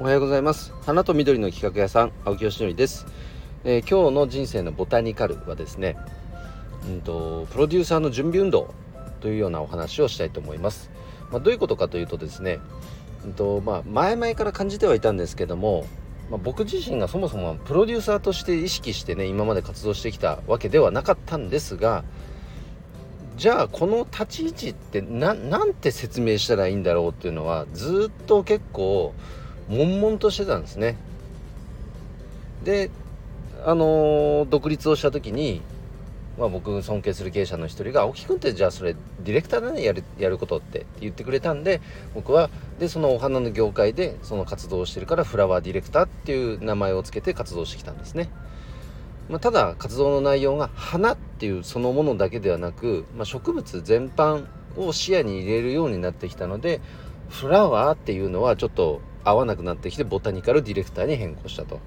おはようございます。花と緑の企画屋さん青木よしです、えー、今日の人生のボタニカルはですねうんとプロデューサーの準備運動というようなお話をしたいと思います、まあ、どういうことかというとですねうんとまあ、前々から感じてはいたんですけども、まあ、僕自身がそもそもプロデューサーとして意識してね今まで活動してきたわけではなかったんですがじゃあこの立ち位置って何て説明したらいいんだろうっていうのはずっと結構悶々としてたんですねであのー、独立をした時に、まあ、僕尊敬する経営者の一人が「青木君ってじゃあそれディレクターだねやるやることって」って言ってくれたんで僕はでそのお花の業界でその活動をしてるからフラワーディレクターっていう名前を付けて活動してきたんですね。まあ、ただ活動の内容が花っていうそのものだけではなく、まあ、植物全般を視野に入れるようになってきたのでフラワーっていうのはちょっと合わなくなってきてボタニカルディレクターに変更したと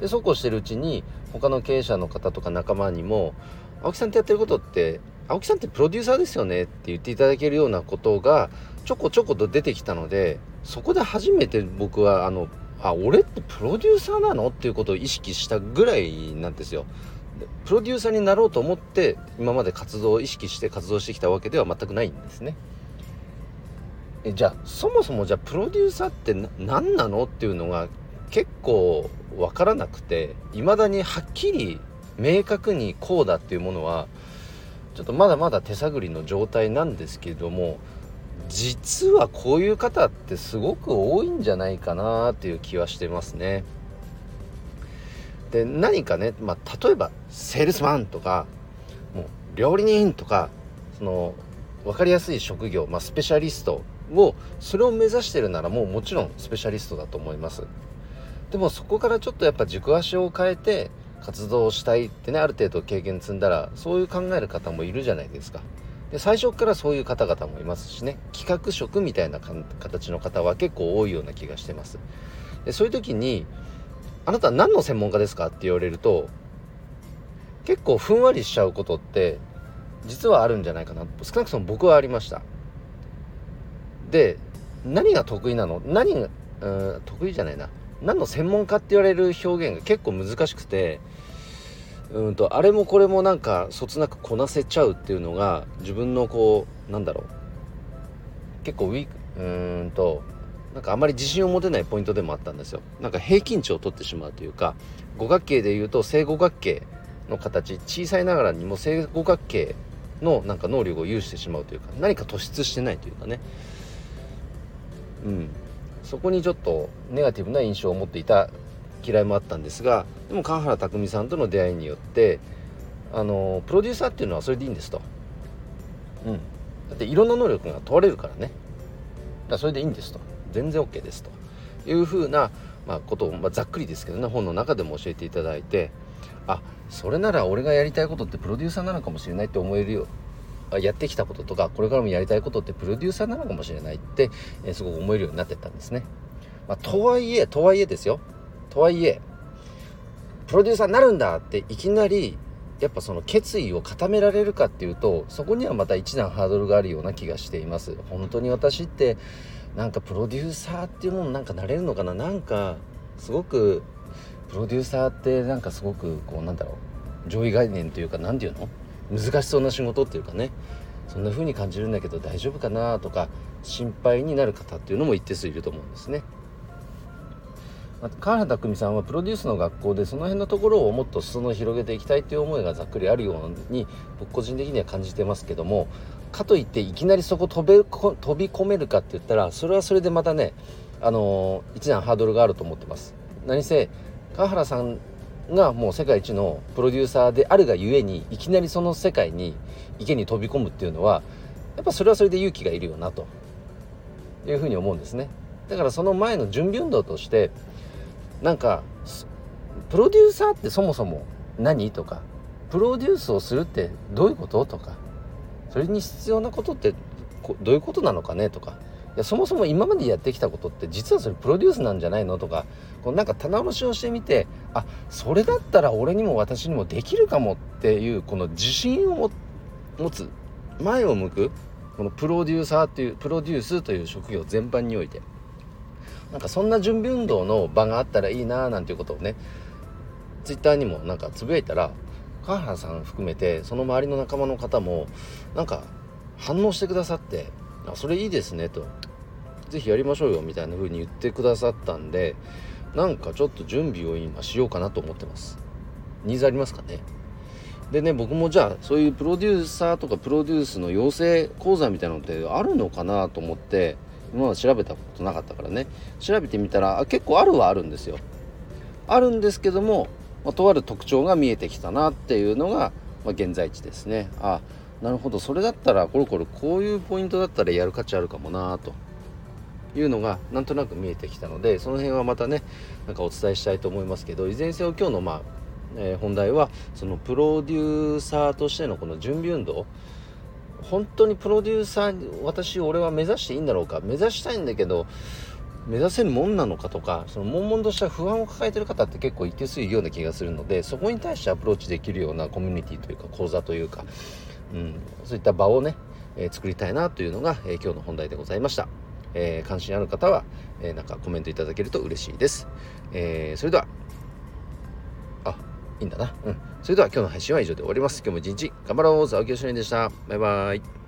でそうこうしてるうちに他の経営者の方とか仲間にも「青木さんってやってることって青木さんってプロデューサーですよね」って言っていただけるようなことがちょこちょこと出てきたのでそこで初めて僕はあのあ俺ってプロデューサーなの？っていうことを意識したぐらいなんですよ。プロデューサーになろうと思って今まで活動を意識して活動してきたわけでは全くないんですね。えじゃあそもそもじゃあプロデューサーって何なのっていうのが結構分からなくて未だにはっきり明確にこうだっていうものはちょっとまだまだ手探りの状態なんですけれども実はこういう方ってすごく多いんじゃないかなっていう気はしてますね。で何かね、まあ、例えばセールスマンとかもう料理人とかその分かりやすい職業、まあ、スペシャリストをそれを目指してるならもうもちろんスペシャリストだと思います。でもそこからちょっとやっぱ軸足を変えて活動したいってねある程度経験積んだらそういう考える方もいるじゃないですか。で最初からそういう方々もいますしね。企画職みたいな形の方は結構多いような気がしてます。でそういう時に「あなた何の専門家ですか?」って言われると結構ふんわりしちゃうことって実はあるんじゃないかな。少なくとも僕はありました。で何が得意なの？何がうん得意じゃないな。何の専門家って言われる表現が結構難しくてうんとあれもこれもなんかそつなくこなせちゃうっていうのが自分のこうなんだろう。結構ウィークうんとなんかあまり自信を持てないポイントでもあったんですよ。なんか平均値を取ってしまうというか五角形でいうと正五角形の形小さいながらにも正五角形のなんか能力を有してしまうというか何か突出してないというかね。うん。そこにちょっとネガティブな印象を持っていた嫌いもあったんですがでも川原拓実さんとの出会いによってあのプロデューサーっていうのはそれでいいんですと、うん、だっていろんな能力が問われるからね。だからそれでいいんですと。全然 OK ですと。いうふうな、まあ、ことを、まあ、ざっくりですけどね本の中でも教えていただいてあそれなら俺がやりたいことってプロデューサーなのかもしれないって思えるよやってきたこととかこれからもやりたいことってプロデューサーなのかもしれないって、え、すごく思えるようになってったんですね。まあ、とはいえとはいえですよ。とはいえプロデューサーになるんだっていきなりやっぱその決意を固められるかっていうとそこにはまた一段ハードルがあるような気がしています。本当に私ってなんかプロデューサーっていうものなんかなれるのかな？なんかすごくプロデューサーってなんかすごくこうなんだろう。上位概念というか何て言うの？難しそうな仕事っていうかねそんな風に感じるんだけど大丈夫かなとか心配になる方っていうのも一定数いると思うんですね。川原拓実さんはプロデュースの学校でその辺のところをもっと裾野を広げていきたいという思いがざっくりあるように僕個人的には感じてますけどもかといっていきなりそこ飛べ飛び込めるかって言ったらそれはそれでまたねあのー、一段ハードルがあると思ってます。何せ川原さんがもう世界一のプロデューサーであるがゆえにいきなりその世界に池に飛び込むっていうのはやっぱそれはそれで勇気がいるよなと。いうふうに思うんですね。だからその前の準備運動としてなんかプロデューサーってそもそも何とかプロデュースをするってどういうこととかそれに必要なことってどういうことなのかねとかいやそもそも今までやってきたことって実はそれプロデュースなんじゃないの？とかこうなんか棚卸しをしてみてあそれだったら俺にも私にもできるかもっていうこの自信を持つ前を向くこのプロデューサーっていうプロデュースという職業全般において。なんかそんな準備運動の場があったらいいななんていうことをねツイッターにもなんかつぶやいたら川原さん含めてその周りの仲間の方もなんか反応してくださって「あそれいいですね」と「是非やりましょうよ」みたいな風に言ってくださったんでなんかちょっと準備を今しようかなと思ってます。ニーズありますかね。でね僕もじゃあそういうプロデューサーとかプロデュースの養成講座みたいなのってあるのかなと思って今まで調べたことなかったからね。調べてみたらあ結構あるはあるんですよ。あるんですけども、まあ、とある特徴が見えてきたなっていうのが、まあ、現在地ですね。あなるほど。それだったらこれこれこういうポイントだったらやる価値あるかもなというのがなんとなく見えてきたのでその辺はまたねなんかお伝えしたいと思いますけどいずれにせよ今日のまあ、えー、本題はそのプロデューサーとしてのこの準備運動本当にプロデューサー私俺は目指していいんだろうか目指したいんだけど目指せるもんなのかとかその悶々とした不安を抱えてる方って結構一定数いるような気がするのでそこに対してアプローチできるようなコミュニティというか講座というか、うん、そういった場をね、えー、作りたいなというのが、えー、今日の本題でございました。えー、関心ある方は、えー、なんかコメントいただけると嬉しいです。えー、それでは、あ、いいんだな。うん。それでは今日の配信は以上で終わります。今日も一日頑張ろう。青木よしのりでした。バイバイ。